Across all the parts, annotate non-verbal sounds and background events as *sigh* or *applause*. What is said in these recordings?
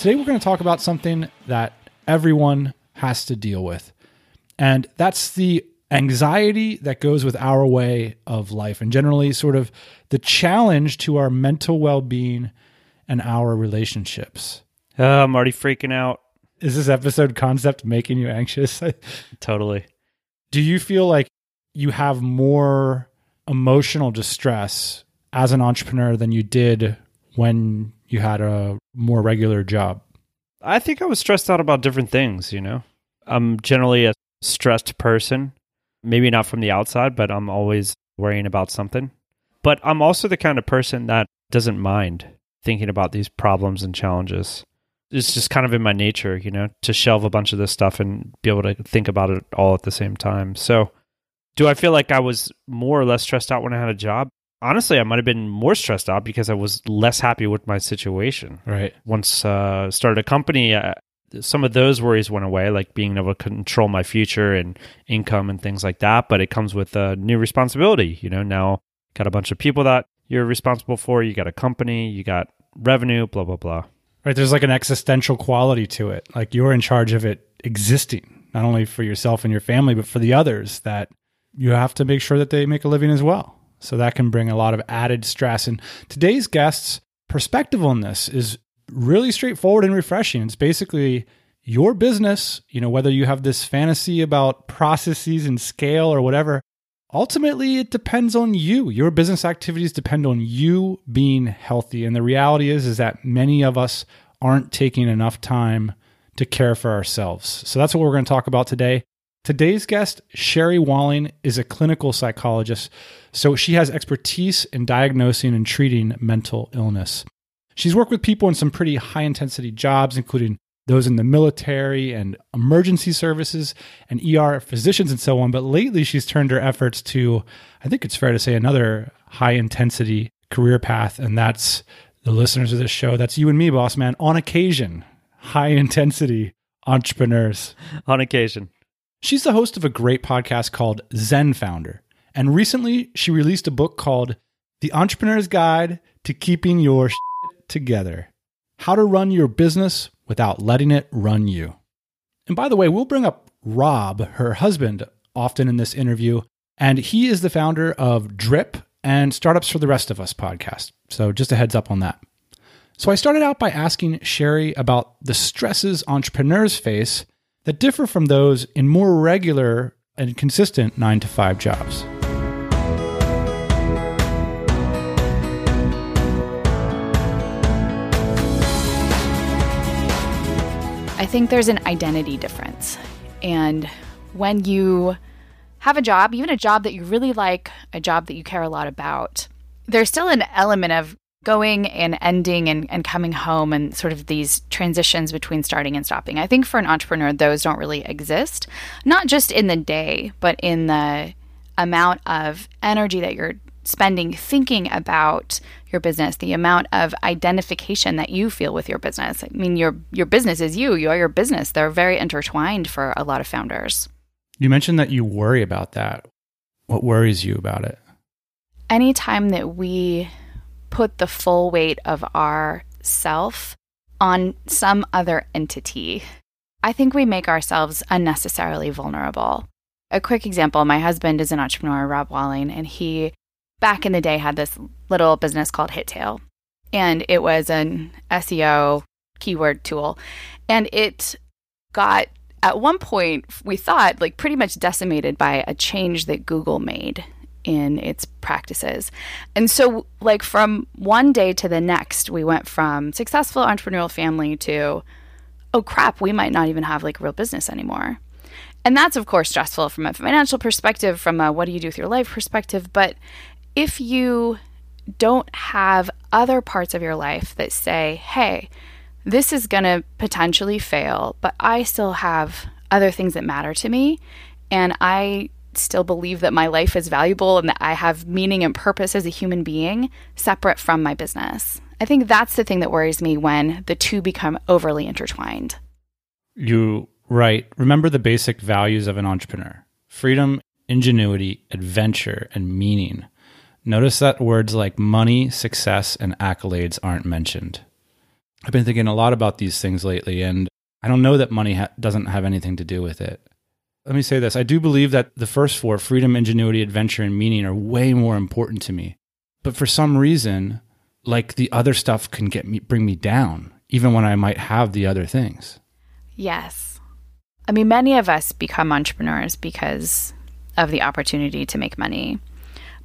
Today we're going to talk about something that everyone has to deal with. And that's the anxiety that goes with our way of life and generally sort of the challenge to our mental well-being and our relationships. Uh, I'm already freaking out. Is this episode concept making you anxious? *laughs* totally. Do you feel like you have more emotional distress as an entrepreneur than you did when you had a more regular job? I think I was stressed out about different things, you know. I'm generally a stressed person. Maybe not from the outside, but I'm always worrying about something. But I'm also the kind of person that doesn't mind thinking about these problems and challenges. It's just kind of in my nature, you know, to shelve a bunch of this stuff and be able to think about it all at the same time. So, do I feel like I was more or less stressed out when I had a job? Honestly, I might have been more stressed out because I was less happy with my situation. Right. Once uh, started a company, uh, some of those worries went away, like being able to control my future and income and things like that. But it comes with a new responsibility. You know, now got a bunch of people that you're responsible for. You got a company. You got revenue. Blah blah blah. Right. There's like an existential quality to it. Like you're in charge of it existing, not only for yourself and your family, but for the others that you have to make sure that they make a living as well. So that can bring a lot of added stress. And today's guest's perspective on this is really straightforward and refreshing. It's basically your business, you know, whether you have this fantasy about processes and scale or whatever, ultimately it depends on you. Your business activities depend on you being healthy. And the reality is is that many of us aren't taking enough time to care for ourselves. So that's what we're going to talk about today. Today's guest, Sherry Walling, is a clinical psychologist, so she has expertise in diagnosing and treating mental illness. She's worked with people in some pretty high intensity jobs, including those in the military and emergency services and ER physicians and so on. But lately, she's turned her efforts to, I think it's fair to say, another high intensity career path, and that's the listeners of this show. That's you and me, boss man, on occasion, high intensity entrepreneurs. On occasion. She's the host of a great podcast called Zen Founder. And recently, she released a book called The Entrepreneur's Guide to Keeping Your Shit Together How to Run Your Business Without Letting It Run You. And by the way, we'll bring up Rob, her husband, often in this interview. And he is the founder of Drip and Startups for the Rest of Us podcast. So just a heads up on that. So I started out by asking Sherry about the stresses entrepreneurs face that differ from those in more regular and consistent nine to five jobs. I think there's an identity difference. And when you have a job, even a job that you really like, a job that you care a lot about, there's still an element of going and ending and, and coming home and sort of these transitions between starting and stopping. I think for an entrepreneur, those don't really exist, not just in the day, but in the amount of energy that you're spending thinking about your business, the amount of identification that you feel with your business. I mean, your your business is you. You are your business. They're very intertwined for a lot of founders. You mentioned that you worry about that. What worries you about it? Anytime that we put the full weight of our self on some other entity, I think we make ourselves unnecessarily vulnerable. A quick example my husband is an entrepreneur, Rob Walling, and he back in the day had this little business called HitTail. And it was an SEO keyword tool. And it got, at one point, we thought, like pretty much decimated by a change that Google made in its practices. And so, like, from one day to the next, we went from successful entrepreneurial family to, oh crap, we might not even have like real business anymore. And that's, of course, stressful from a financial perspective, from a what do you do with your life perspective. But if you don't have other parts of your life that say, hey, this is going to potentially fail, but I still have other things that matter to me. And I still believe that my life is valuable and that I have meaning and purpose as a human being separate from my business. I think that's the thing that worries me when the two become overly intertwined. You right. Remember the basic values of an entrepreneur freedom, ingenuity, adventure, and meaning. Notice that words like money, success, and accolades aren't mentioned. I've been thinking a lot about these things lately, and I don't know that money ha- doesn't have anything to do with it. Let me say this I do believe that the first four freedom, ingenuity, adventure, and meaning are way more important to me. But for some reason, like the other stuff can get me, bring me down, even when I might have the other things. Yes. I mean, many of us become entrepreneurs because of the opportunity to make money.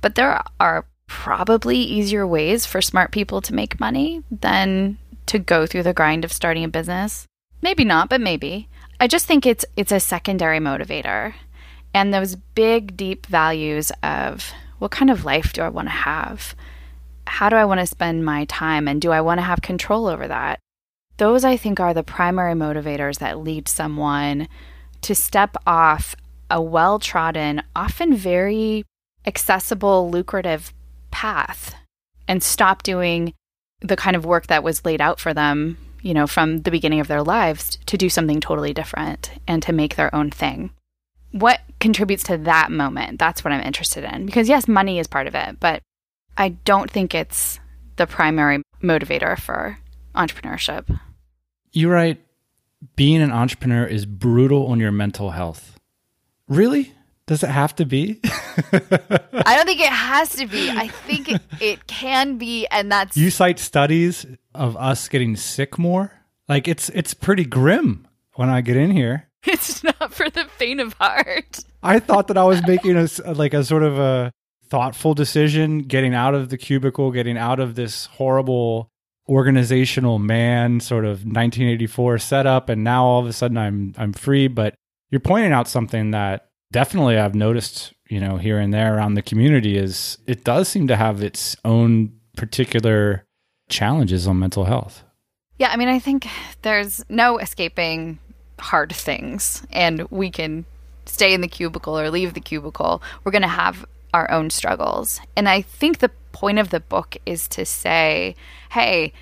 But there are probably easier ways for smart people to make money than to go through the grind of starting a business. Maybe not, but maybe. I just think it's it's a secondary motivator. And those big deep values of what kind of life do I want to have? How do I want to spend my time and do I want to have control over that? Those I think are the primary motivators that lead someone to step off a well-trodden, often very accessible, lucrative path and stop doing the kind of work that was laid out for them, you know, from the beginning of their lives to do something totally different and to make their own thing. What contributes to that moment? That's what I'm interested in. Because, yes, money is part of it, but I don't think it's the primary motivator for entrepreneurship. You're right. Being an entrepreneur is brutal on your mental health. Really? Does it have to be? *laughs* I don't think it has to be. I think it, it can be, and that's you cite studies of us getting sick more. Like it's it's pretty grim when I get in here. *laughs* It's not for the faint of heart. I thought that I was making a *laughs* like a sort of a thoughtful decision, getting out of the cubicle, getting out of this horrible organizational man sort of 1984 setup, and now all of a sudden I'm I'm free. But you're pointing out something that definitely I've noticed, you know, here and there around the community is it does seem to have its own particular challenges on mental health. Yeah, I mean, I think there's no escaping hard things, and we can stay in the cubicle or leave the cubicle. We're going to have our own struggles. And I think the point of the book is to say, hey,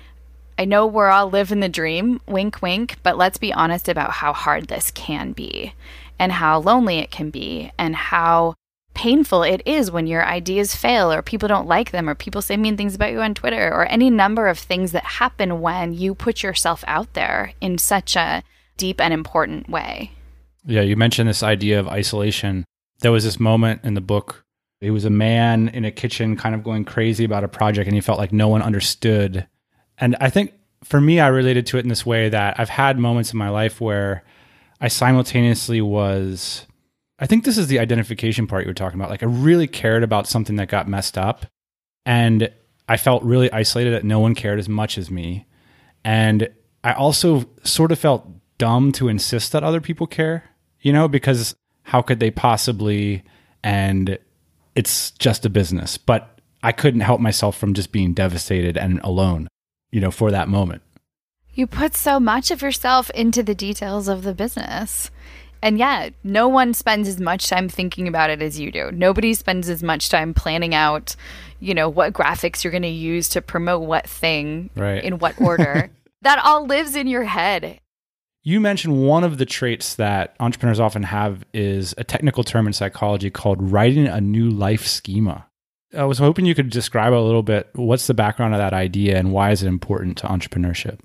I know we're all living the dream, wink, wink, but let's be honest about how hard this can be and how lonely it can be and how painful it is when your ideas fail or people don't like them or people say mean things about you on Twitter or any number of things that happen when you put yourself out there in such a deep and important way. Yeah, you mentioned this idea of isolation. There was this moment in the book. It was a man in a kitchen kind of going crazy about a project and he felt like no one understood. And I think for me, I related to it in this way that I've had moments in my life where I simultaneously was I think this is the identification part you were talking about. Like I really cared about something that got messed up and I felt really isolated that no one cared as much as me. And I also sort of felt dumb to insist that other people care, you know, because how could they possibly and it's just a business. But I couldn't help myself from just being devastated and alone, you know, for that moment. You put so much of yourself into the details of the business. And yet, no one spends as much time thinking about it as you do. Nobody spends as much time planning out, you know, what graphics you're going to use to promote what thing right. in what order. *laughs* that all lives in your head. You mentioned one of the traits that entrepreneurs often have is a technical term in psychology called writing a new life schema. I was hoping you could describe a little bit what's the background of that idea and why is it important to entrepreneurship?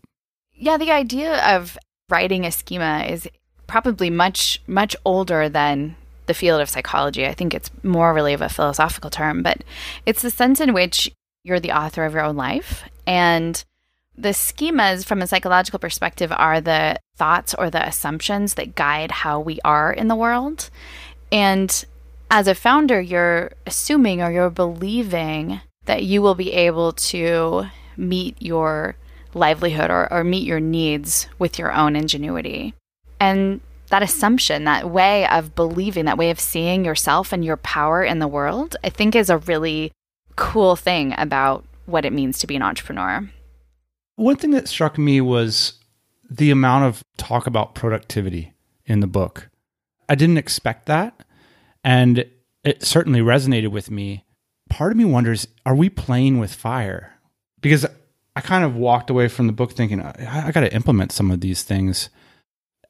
Yeah, the idea of writing a schema is probably much much older than the field of psychology. I think it's more really of a philosophical term, but it's the sense in which you're the author of your own life and the schemas from a psychological perspective are the thoughts or the assumptions that guide how we are in the world. And as a founder, you're assuming or you're believing that you will be able to meet your livelihood or, or meet your needs with your own ingenuity. And that assumption, that way of believing, that way of seeing yourself and your power in the world, I think is a really cool thing about what it means to be an entrepreneur. One thing that struck me was the amount of talk about productivity in the book. I didn't expect that. And it certainly resonated with me. Part of me wonders are we playing with fire? Because I kind of walked away from the book thinking, I, I got to implement some of these things.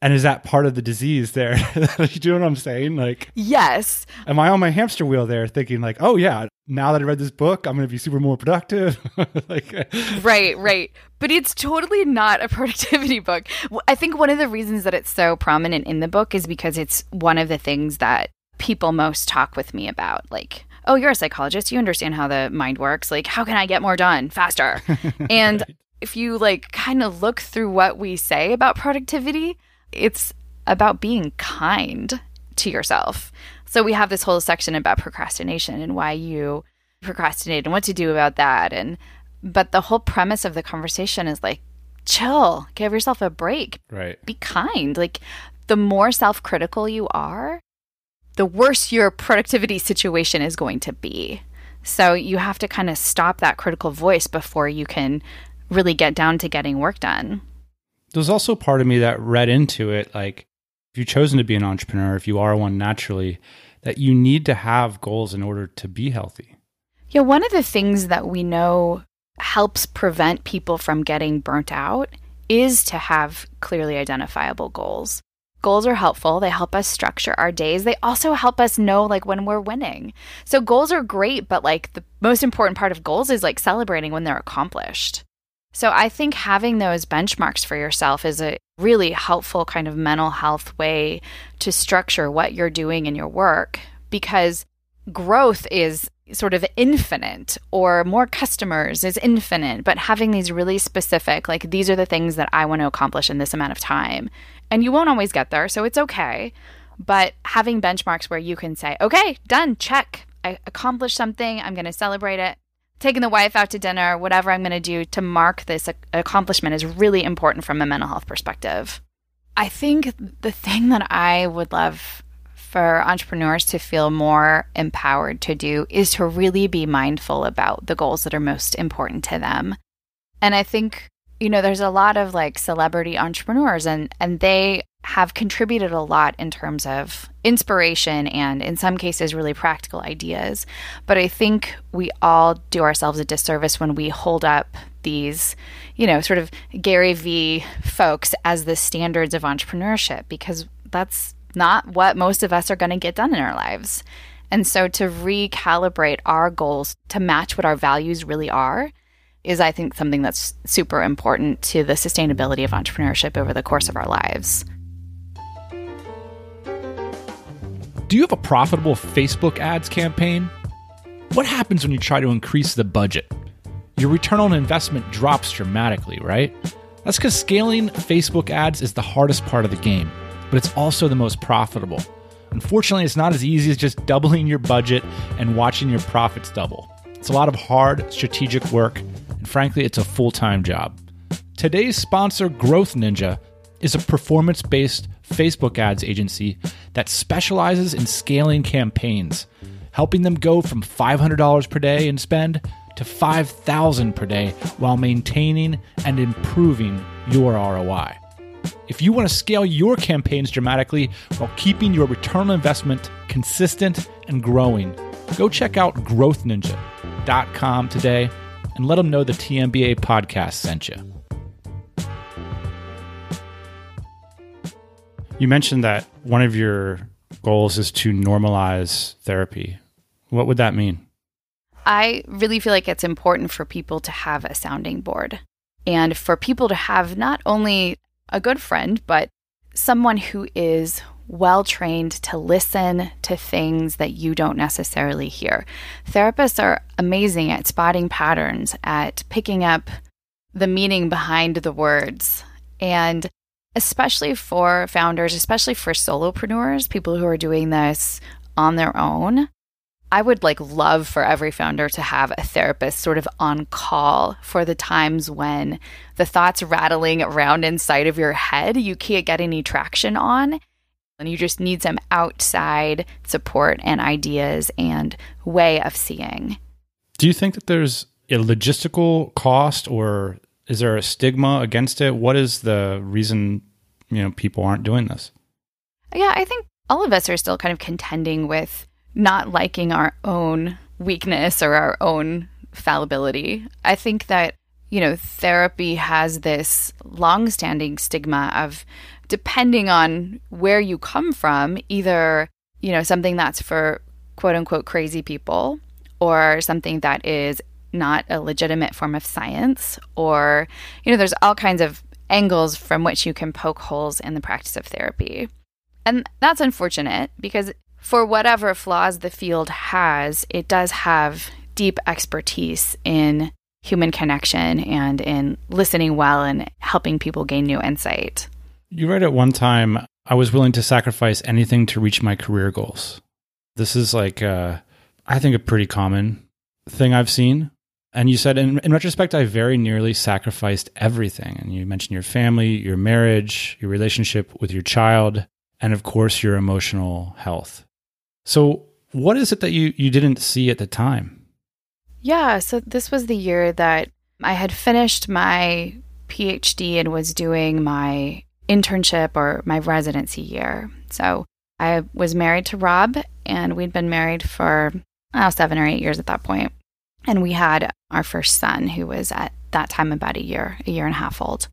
And is that part of the disease there? *laughs* Do you know what I'm saying? Like, yes. Am I on my hamster wheel there thinking, like, oh, yeah, now that I read this book, I'm going to be super more productive? *laughs* like, *laughs* right, right. But it's totally not a productivity book. I think one of the reasons that it's so prominent in the book is because it's one of the things that people most talk with me about. Like, oh, you're a psychologist. You understand how the mind works. Like, how can I get more done faster? *laughs* And right. if you like kind of look through what we say about productivity, it's about being kind to yourself. So we have this whole section about procrastination and why you procrastinate and what to do about that and but the whole premise of the conversation is like chill, give yourself a break. Right. Be kind. Like the more self-critical you are, the worse your productivity situation is going to be. So you have to kind of stop that critical voice before you can really get down to getting work done there's also part of me that read into it like if you've chosen to be an entrepreneur, if you are one naturally, that you need to have goals in order to be healthy. Yeah, one of the things that we know helps prevent people from getting burnt out is to have clearly identifiable goals. Goals are helpful. They help us structure our days. They also help us know like when we're winning. So goals are great, but like the most important part of goals is like celebrating when they're accomplished. So I think having those benchmarks for yourself is a really helpful kind of mental health way to structure what you're doing in your work because growth is sort of infinite or more customers is infinite but having these really specific like these are the things that I want to accomplish in this amount of time and you won't always get there so it's okay but having benchmarks where you can say okay done check I accomplished something I'm going to celebrate it taking the wife out to dinner, whatever I'm going to do to mark this accomplishment is really important from a mental health perspective. I think the thing that I would love for entrepreneurs to feel more empowered to do is to really be mindful about the goals that are most important to them. And I think, you know, there's a lot of like celebrity entrepreneurs and and they have contributed a lot in terms of inspiration and, in some cases, really practical ideas. But I think we all do ourselves a disservice when we hold up these, you know, sort of Gary V folks as the standards of entrepreneurship because that's not what most of us are going to get done in our lives. And so to recalibrate our goals to match what our values really are is, I think, something that's super important to the sustainability of entrepreneurship over the course of our lives. Do you have a profitable Facebook ads campaign? What happens when you try to increase the budget? Your return on investment drops dramatically, right? That's because scaling Facebook ads is the hardest part of the game, but it's also the most profitable. Unfortunately, it's not as easy as just *laughs* doubling your budget and watching your profits double. It's a lot of hard, strategic work, and frankly, it's a full time job. Today's sponsor, Growth Ninja, is a performance based Facebook ads agency that specializes in scaling campaigns, helping them go from $500 per day in spend to 5000 per day while maintaining and improving your ROI. If you want to scale your campaigns dramatically while keeping your return on investment consistent and growing, go check out growthninja.com today and let them know the TMBA podcast sent you. You mentioned that one of your goals is to normalize therapy. What would that mean? I really feel like it's important for people to have a sounding board and for people to have not only a good friend, but someone who is well trained to listen to things that you don't necessarily hear. Therapists are amazing at spotting patterns, at picking up the meaning behind the words. And especially for founders, especially for solopreneurs, people who are doing this on their own. I would like love for every founder to have a therapist sort of on call for the times when the thoughts rattling around inside of your head you can't get any traction on and you just need some outside support and ideas and way of seeing. Do you think that there's a logistical cost or Is there a stigma against it? What is the reason, you know, people aren't doing this? Yeah, I think all of us are still kind of contending with not liking our own weakness or our own fallibility. I think that, you know, therapy has this long-standing stigma of depending on where you come from, either, you know, something that's for quote unquote crazy people or something that is not a legitimate form of science or you know there's all kinds of angles from which you can poke holes in the practice of therapy. And that's unfortunate because for whatever flaws the field has it does have deep expertise in human connection and in listening well and helping people gain new insight you read at one time i was willing to sacrifice anything to reach my career goals this is like uh, i think a pretty common thing i've seen and you said, in, in retrospect, I very nearly sacrificed everything. And you mentioned your family, your marriage, your relationship with your child, and of course, your emotional health. So, what is it that you, you didn't see at the time? Yeah. So, this was the year that I had finished my PhD and was doing my internship or my residency year. So, I was married to Rob, and we'd been married for oh, seven or eight years at that point. And we had our first son, who was at that time about a year, a year and a half old.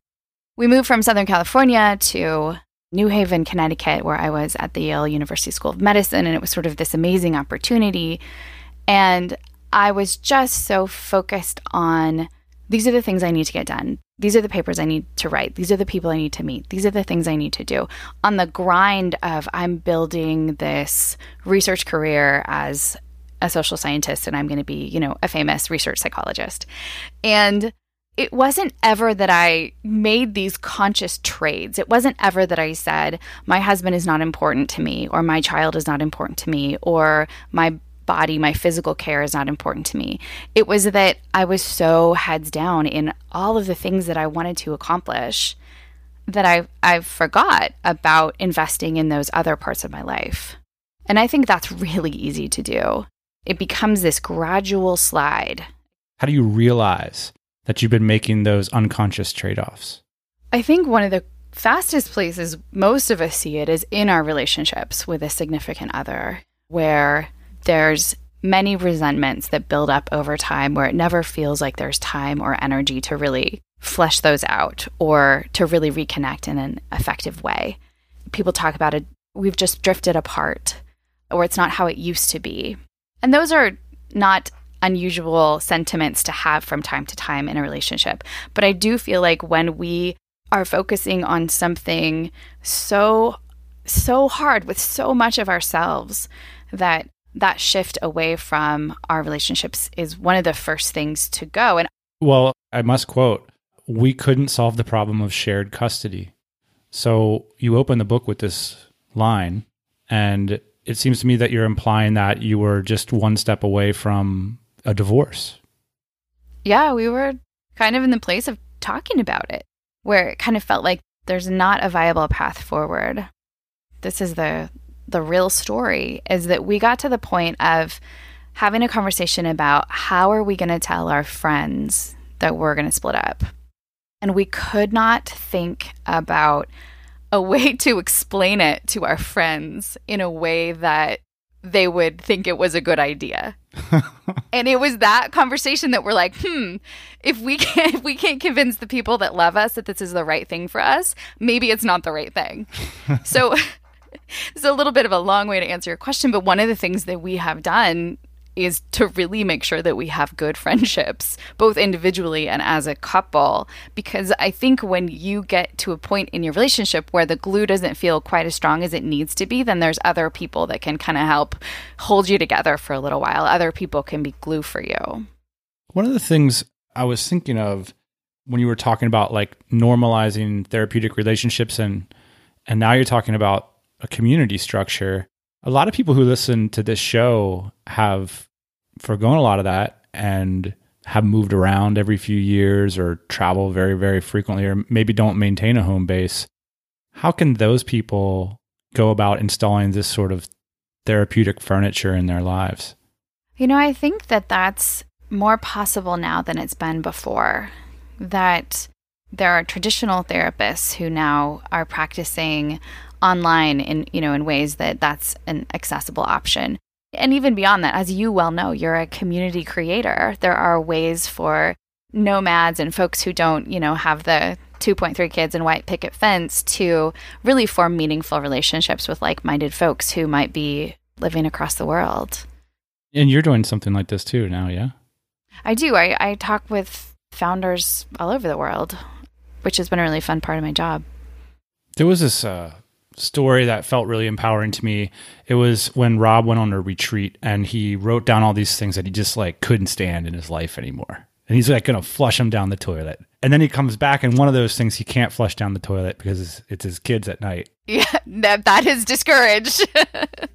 We moved from Southern California to New Haven, Connecticut, where I was at the Yale University School of Medicine. And it was sort of this amazing opportunity. And I was just so focused on these are the things I need to get done. These are the papers I need to write. These are the people I need to meet. These are the things I need to do. On the grind of I'm building this research career as a social scientist and I'm going to be, you know, a famous research psychologist. And it wasn't ever that I made these conscious trades. It wasn't ever that I said, my husband is not important to me, or my child is not important to me, or my body, my physical care is not important to me. It was that I was so heads down in all of the things that I wanted to accomplish that I I forgot about investing in those other parts of my life. And I think that's really easy to do it becomes this gradual slide. How do you realize that you've been making those unconscious trade offs? I think one of the fastest places most of us see it is in our relationships with a significant other, where there's many resentments that build up over time, where it never feels like there's time or energy to really flesh those out or to really reconnect in an effective way. People talk about it, we've just drifted apart, or it's not how it used to be. And those are not unusual sentiments to have from time to time in a relationship. But I do feel like when we are focusing on something so so hard with so much of ourselves that that shift away from our relationships is one of the first things to go and well i must quote we couldn't solve the problem of shared custody so you open the book with this line and it seems to me that you're implying that you were just one step away from a divorce. Yeah, we were kind of in the place of talking about it, where it kind of felt like there's not a viable path forward. This is the the real story is that we got to the point of having a conversation about how are we going to tell our friends that we're going to split up. And we could not think about a way *laughs* to explain it to our friends in a way that they would think it was a good idea. *laughs* and it was that conversation that we're like, hmm, if we can't *laughs* if we can't convince the people that love us that this is the right thing for us, maybe it's not the right thing. so *laughs* it's a little bit of a long way to answer your question, but one of the things that we have done is to really make sure that we have good friendships, both individually and as a couple. Because I think when you get to a point in your relationship where the glue doesn't feel quite as strong as it needs to be, then there's other people that can kind of help hold you together for a little while. Other people can be glue for you. One of the things I was thinking of when you were talking about like normalizing therapeutic relationships and and now you're talking about a community structure a lot of people who listen to this show have forgone a lot of that and have moved around every few years or travel very, very frequently, or maybe don't maintain a home base, how can those people go about installing this sort of therapeutic furniture in their lives? You know, I think that that's more possible now than it's been before. that there are traditional therapists who now are practicing online in you know in ways that that's an accessible option. And even beyond that as you well know you're a community creator. There are ways for nomads and folks who don't you know have the 2.3 kids and white picket fence to really form meaningful relationships with like-minded folks who might be living across the world. And you're doing something like this too now yeah? I do. I, I talk with founders all over the world which has been a really fun part of my job. There was this uh, story that felt really empowering to me. It was when Rob went on a retreat and he wrote down all these things that he just like couldn't stand in his life anymore. And he's like going to flush them down the toilet. And then he comes back and one of those things he can't flush down the toilet because it's, it's his kids at night. Yeah, that, that is discouraged. *laughs*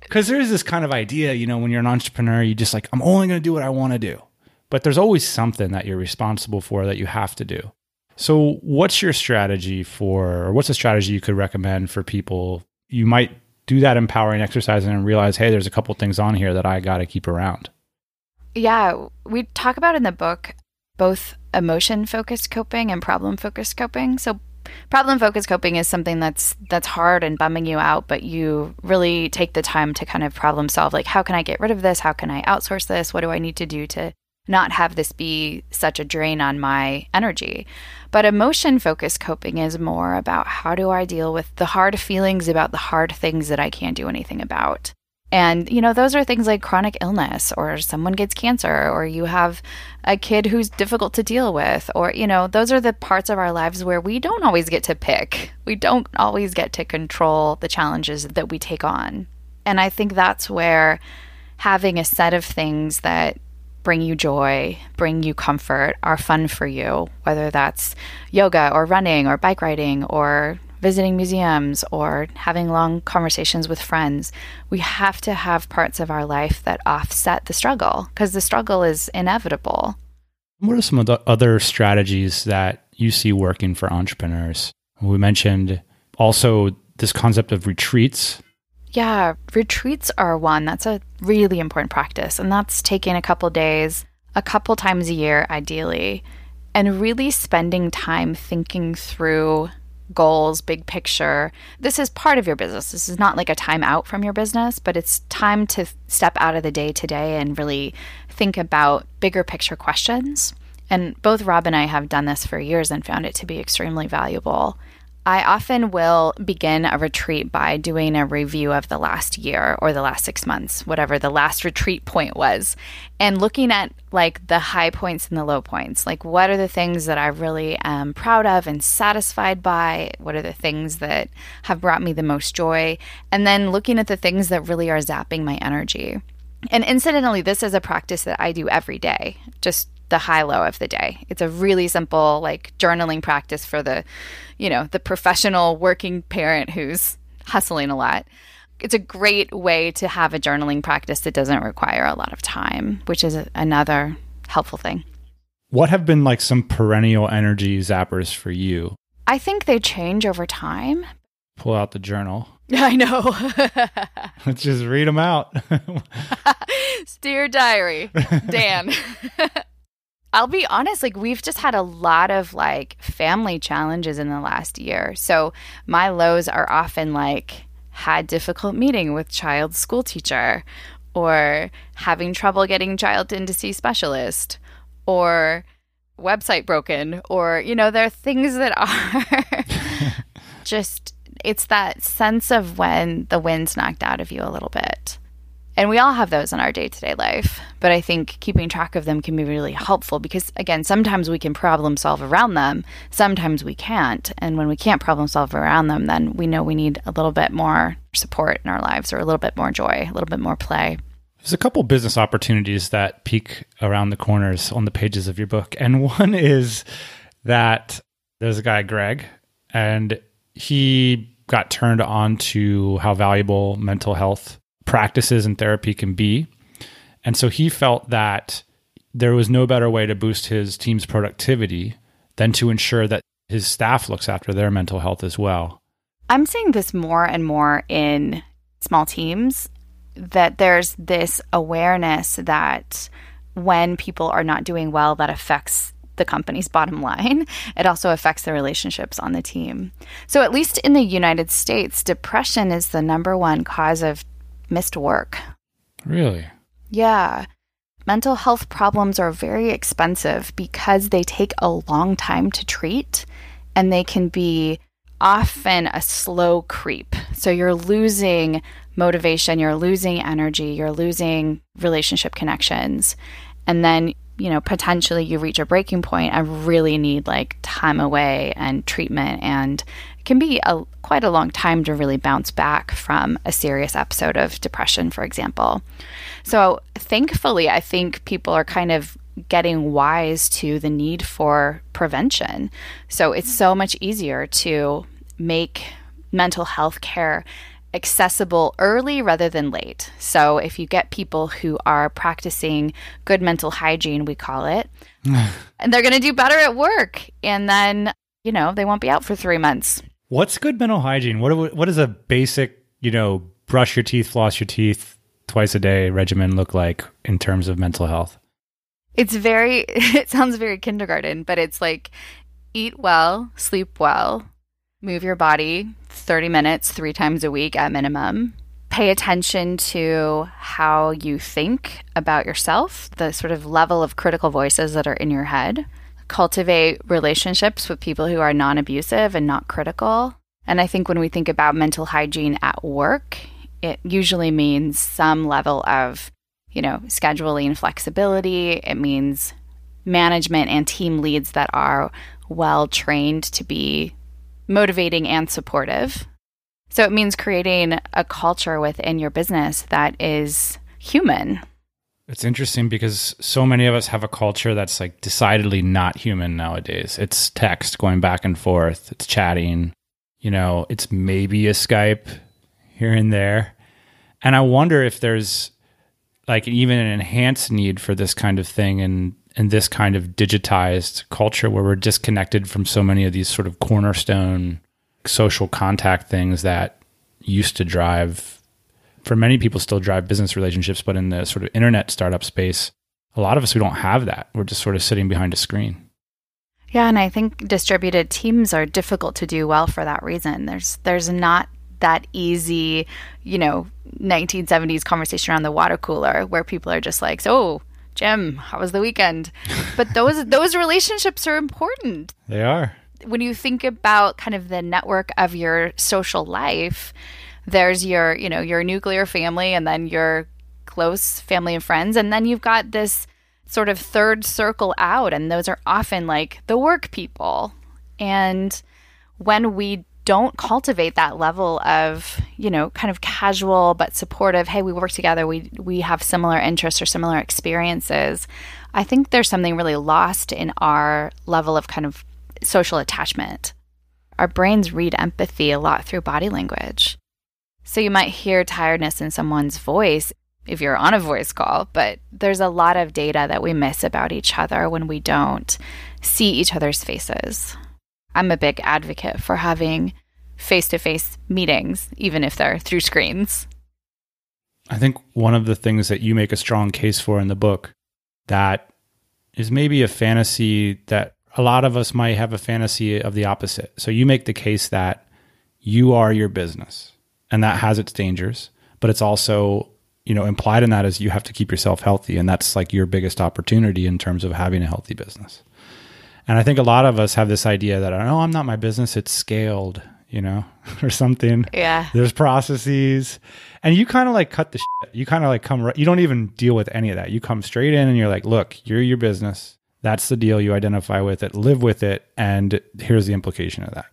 Because there's this kind of idea, you know, when you're an entrepreneur, you just like, I'm only going to do what I want to do. But there's always something that you're responsible for that you have to do. So, what's your strategy for, or what's a strategy you could recommend for people? You might do that empowering exercise and realize, hey, there's a couple things on here that I got to keep around. Yeah, we talk about in the book both emotion focused coping and problem focused coping. So, problem focused coping is something that's that's hard and bumming you out but you really take the time to kind of problem solve like how can i get rid of this how can i outsource this what do i need to do to not have this be such a drain on my energy. But emotion focused coping is more about how do I deal with the hard feelings about the hard things that I can't do anything about. And, you know, those are things like chronic illness, or someone gets cancer, or you have a kid who's difficult to deal with, or, you know, those are the parts of our lives where we don't always get to pick. We don't always get to control the challenges that we take on. And I think that's where having a set of things that bring you joy, bring you comfort, are fun for you, whether that's yoga or running or bike riding or visiting museums or having long conversations with friends. We have to have parts of our life that offset the struggle because the struggle is inevitable. What are some of the other strategies that you see working for entrepreneurs? We mentioned also this concept of retreats yeah, retreats are one. That's a really important practice. And that's taking a couple days, a couple times a year, ideally, and really spending time thinking through goals, big picture. This is part of your business. This is not like a time out from your business, but it's time to step out of the day to day and really think about bigger picture questions. And both Rob and I have done this for years and found it to be extremely valuable. I often will begin a retreat by doing a review of the last year or the last six months, whatever the last retreat point was, and looking at like the high points and the low points. Like, what are the things that I really am proud of and satisfied by? What are the things that have brought me the most joy? And then looking at the things that really are zapping my energy. And incidentally, this is a practice that I do every day, just the high low of the day. It's a really simple like journaling practice for the, you know, the professional working parent who's hustling a lot. It's a great way to have a journaling practice that doesn't require a lot of time, which is another helpful thing. What have been like some perennial energy zappers for you? I think they change over time. Pull out the journal. *laughs* I know. Let's *laughs* *laughs* just read them out. Dear diary, Dan. I'll be honest, like we've just had a lot of like family challenges in the last year. So my lows are often like had difficult meeting with child's school teacher or having trouble getting child in to see specialist or website broken or you know there are things that are *laughs* just it's that sense of when the wind's knocked out of you a little bit and we all have those in our day to day life. But I think keeping track of them can be really helpful because, again, sometimes we can problem solve around them, sometimes we can't. And when we can't problem solve around them, then we know we need a little bit more support in our lives or a little bit more joy, a little bit more play. There's a couple business opportunities that peek around the corners on the pages of your book. And *laughs* one is that there's a guy, Greg, and he got turned on to how valuable mental health practices and therapy can be. And so he felt that there was no better way to boost his team's productivity than to ensure that his staff looks after their mental health as well. I'm seeing this more and more in small teams that there's this awareness that when people are not doing well, that affects the company's *laughs* bottom line, it also affects the relationships on the team. So, at least in the United States, depression is the number one cause of missed work. Really? Yeah. Mental health problems are very expensive because they take a long time to treat and they can be often a slow creep. So you're losing motivation, you're losing energy, you're losing relationship connections. And then, you know, potentially you reach a breaking point. I really need like time away and treatment and can be a quite a long time to really bounce back from a serious episode of depression, for example. So, thankfully, I think people are kind of getting wise to the need for prevention. So, it's so much easier to make mental health care accessible early rather than late. So, if you get people who are practicing good mental hygiene, we call it, *laughs* and they're going to do better at work, and then, you know, they won't be out for three months. What's good mental hygiene? What what is a basic, you know, brush your teeth, floss your teeth twice a day regimen look like in terms of mental health? It's very *laughs* it sounds very kindergarten, but it's like eat well, sleep well, move your body 30 minutes 3 times a week at minimum. Pay attention to how you think about yourself, the sort of level of critical voices that are in your head cultivate relationships with people who are non abusive and not critical. And I think when we think about mental hygiene at work, it usually means some level of, you know, scheduling flexibility. It means management and team leads that are well trained to be motivating and supportive. So it means creating a culture within your business that is human it's interesting because so many of us have a culture that's like decidedly not human nowadays. It's text going back and forth, it's chatting, you know, it's maybe a Skype here and there. And I wonder if there's like even an enhanced need for this kind of thing and in this kind of digitized culture where we're disconnected from so many of these sort of cornerstone social contact things that used to drive for many people still drive business relationships, but in the sort of internet startup space, a lot of us we don't have that. We're just sort of sitting behind a screen. Yeah, and I think distributed teams are difficult to do well for that reason. There's there's not that easy, you know, 1970s conversation around the water cooler where people are just like, "So, Jim, how was the weekend?" *laughs* But those those relationships are important. They are. When you think about kind of the network of your social life, there's your, you know, your nuclear family and then your close family and friends. And then you've got this sort of third circle out, and those are often like the work people. And when we don't cultivate that level of, you know, kind of casual but supportive, hey, we work together, we we have similar interests or similar experiences. I think there's something really lost in our level of kind of social attachment. Our brains read empathy a lot through body language. So you might hear tiredness in someone's voice if you're on a voice call, but there's a lot of data that we miss about each other when we don't see each other's faces. I'm a big advocate for having face to face meetings, even if they're through screens. I think one of the things that you make a strong case for in the book that is maybe a fantasy that a lot of us might have a fantasy of the opposite. So you make the case that you are your business and that has its dangers, but it's also you know implied in that is you have to keep yourself healthy and that's like your biggest opportunity in terms of having a healthy business. And i think a lot of us have this idea that oh i'm not my business it's scaled you know *laughs* or something. Yeah. There's processes. And you kind of like cut the shit. you kind of like come you don't even deal with any of that. You come straight in and you're like look you're your business. That's the deal. You identify with it live with it and here's the implication of that.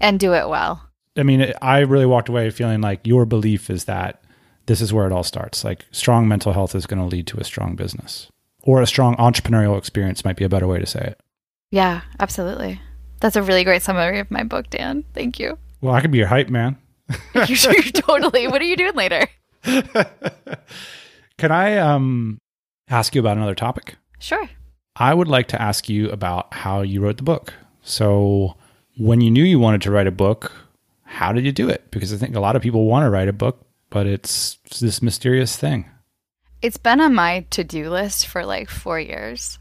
And do it well I mean, I really walked away feeling like your belief is that this is where it all starts. Like strong mental health is going to lead to a strong business or a strong entrepreneurial experience might be a better way to say it. Yeah, absolutely. That's a really great summary of my book, Dan. Thank you. Well, I could be your hype man. *laughs* you're, you're totally. What are you doing later? *laughs* Can I um ask you about another topic? Sure. I would like to ask you about how you wrote the book. So, when you knew you wanted to write a book, how did you do it? Because I think a lot of people want to write a book, but it's this mysterious thing. It's been on my to do list for like four years.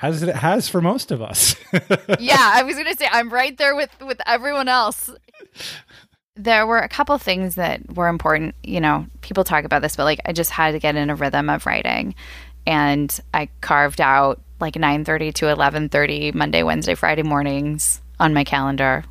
as it has for most of us. *laughs* yeah, I was going to say I'm right there with with everyone else. There were a couple things that were important. You know, people talk about this, but like I just had to get in a rhythm of writing, and I carved out like 9:30 to 11:30 Monday, Wednesday, Friday mornings on my calendar.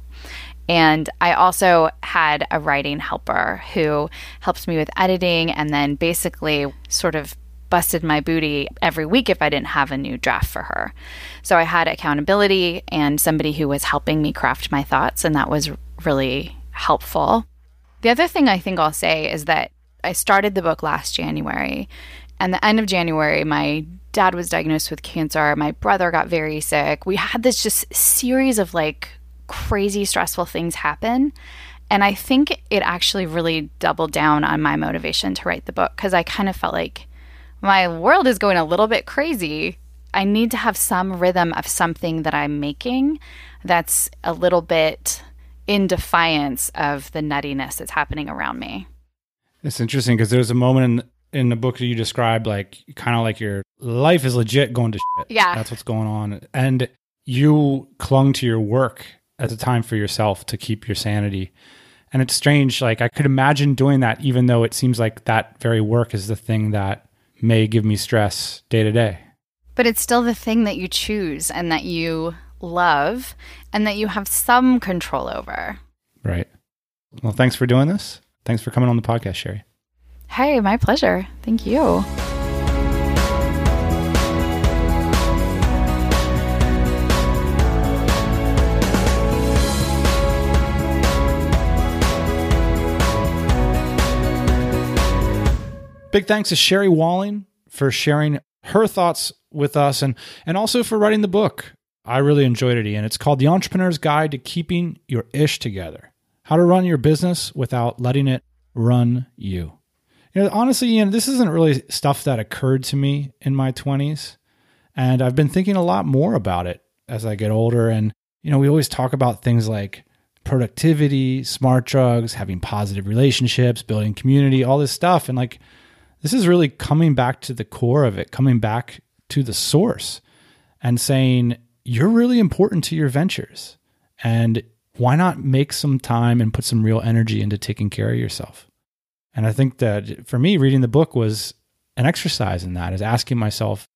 And I also had a writing helper who helped me with editing and then basically sort of busted my booty every week if I didn't have a new draft for her. So I had accountability and somebody who was helping me craft my thoughts, and that was really helpful. The other thing I think I'll say is that I started the book last January, and the end of January, my dad was diagnosed with cancer. My brother got very sick. We had this just series of like crazy stressful things happen. And I think it actually really doubled down on my motivation to write the book because I kind of felt like my world is going a little bit crazy. I need to have some rhythm of something that I'm making that's a little bit in defiance of the nuttiness that's happening around me. It's interesting because there's a moment in in the book that you described, like kind of like your life is legit going to shit. Yeah, that's what's going on, and you clung to your work as a time for yourself to keep your sanity. And it's strange. Like I could imagine doing that, even though it seems like that very work is the thing that may give me stress day to day. But it's still the thing that you choose and that you love and that you have some control over. Right. Well, thanks for doing this. Thanks for coming on the podcast, Sherry. Hey, my pleasure. Thank you. Big thanks to Sherry Walling for sharing her thoughts with us and, and also for writing the book. I really enjoyed it, Ian. It's called The Entrepreneur's Guide to Keeping Your Ish Together How to Run Your Business Without Letting It Run You. You know, honestly, Ian, this isn't really stuff that occurred to me in my 20s. And I've been thinking a lot more about it as I get older. And, you know, we always talk about things like productivity, smart drugs, having positive relationships, building community, all this stuff. And like, this is really coming back to the core of it, coming back to the source and saying, you're really important to your ventures. And why not make some time and put some real energy into taking care of yourself? And I think that for me, reading the book was an exercise in that, is asking myself,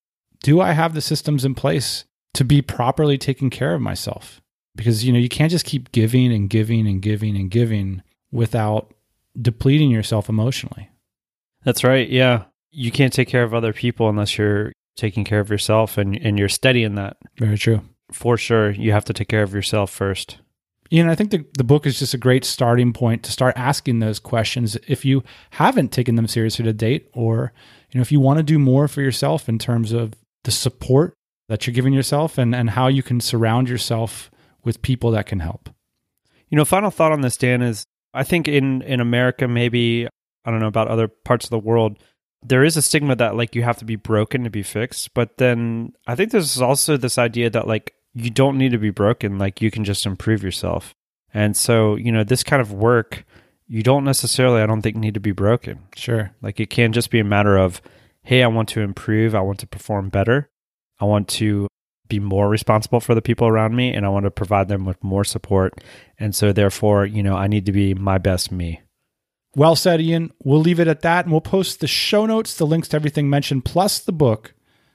do I have the systems in place to be properly taking care of myself? Because, you know, you can't just keep giving and giving and giving and giving without depleting yourself emotionally. That's right. Yeah. You can't take care of other people unless you're taking care of yourself and, and you're steady in that. Very true. For sure. You have to take care of yourself first. You know, I think the, the book is just a great starting point to start asking those questions if you haven't taken them seriously to date, or, you know, if you want to do more for yourself in terms of the support that you're giving yourself and, and how you can surround yourself with people that can help. You know, final thought on this, Dan, is I think in, in America, maybe I don't know about other parts of the world, there is a stigma that like you have to be broken to be fixed. But then I think there's also this idea that like you don't need to be broken, like you can just improve yourself. And so, you know, this kind of work, you don't necessarily, I don't think, need to be broken. Sure. Like it can just be a matter of, hey, I want to improve, I want to perform better, I want to be more responsible for the people around me, and I want to provide them with more support. And so, therefore, you know, I need to be my best me. Well said, Ian. We'll leave it at that and we'll post the show notes, the links to everything mentioned, plus the book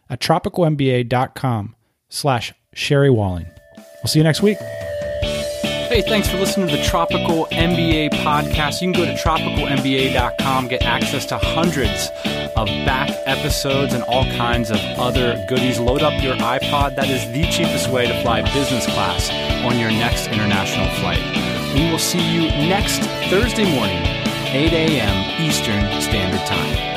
at tropicalmba.com slash Sherry Walling. We'll see you next week. Hey, thanks for listening to the Tropical MBA podcast. You can go to tropicalmba.com, get access to hundreds of back episodes and all kinds of other goodies. Load up your iPod. That is the cheapest way to fly business class on your next international flight. We will see you next Thursday morning 8 a.m. Eastern Standard Time.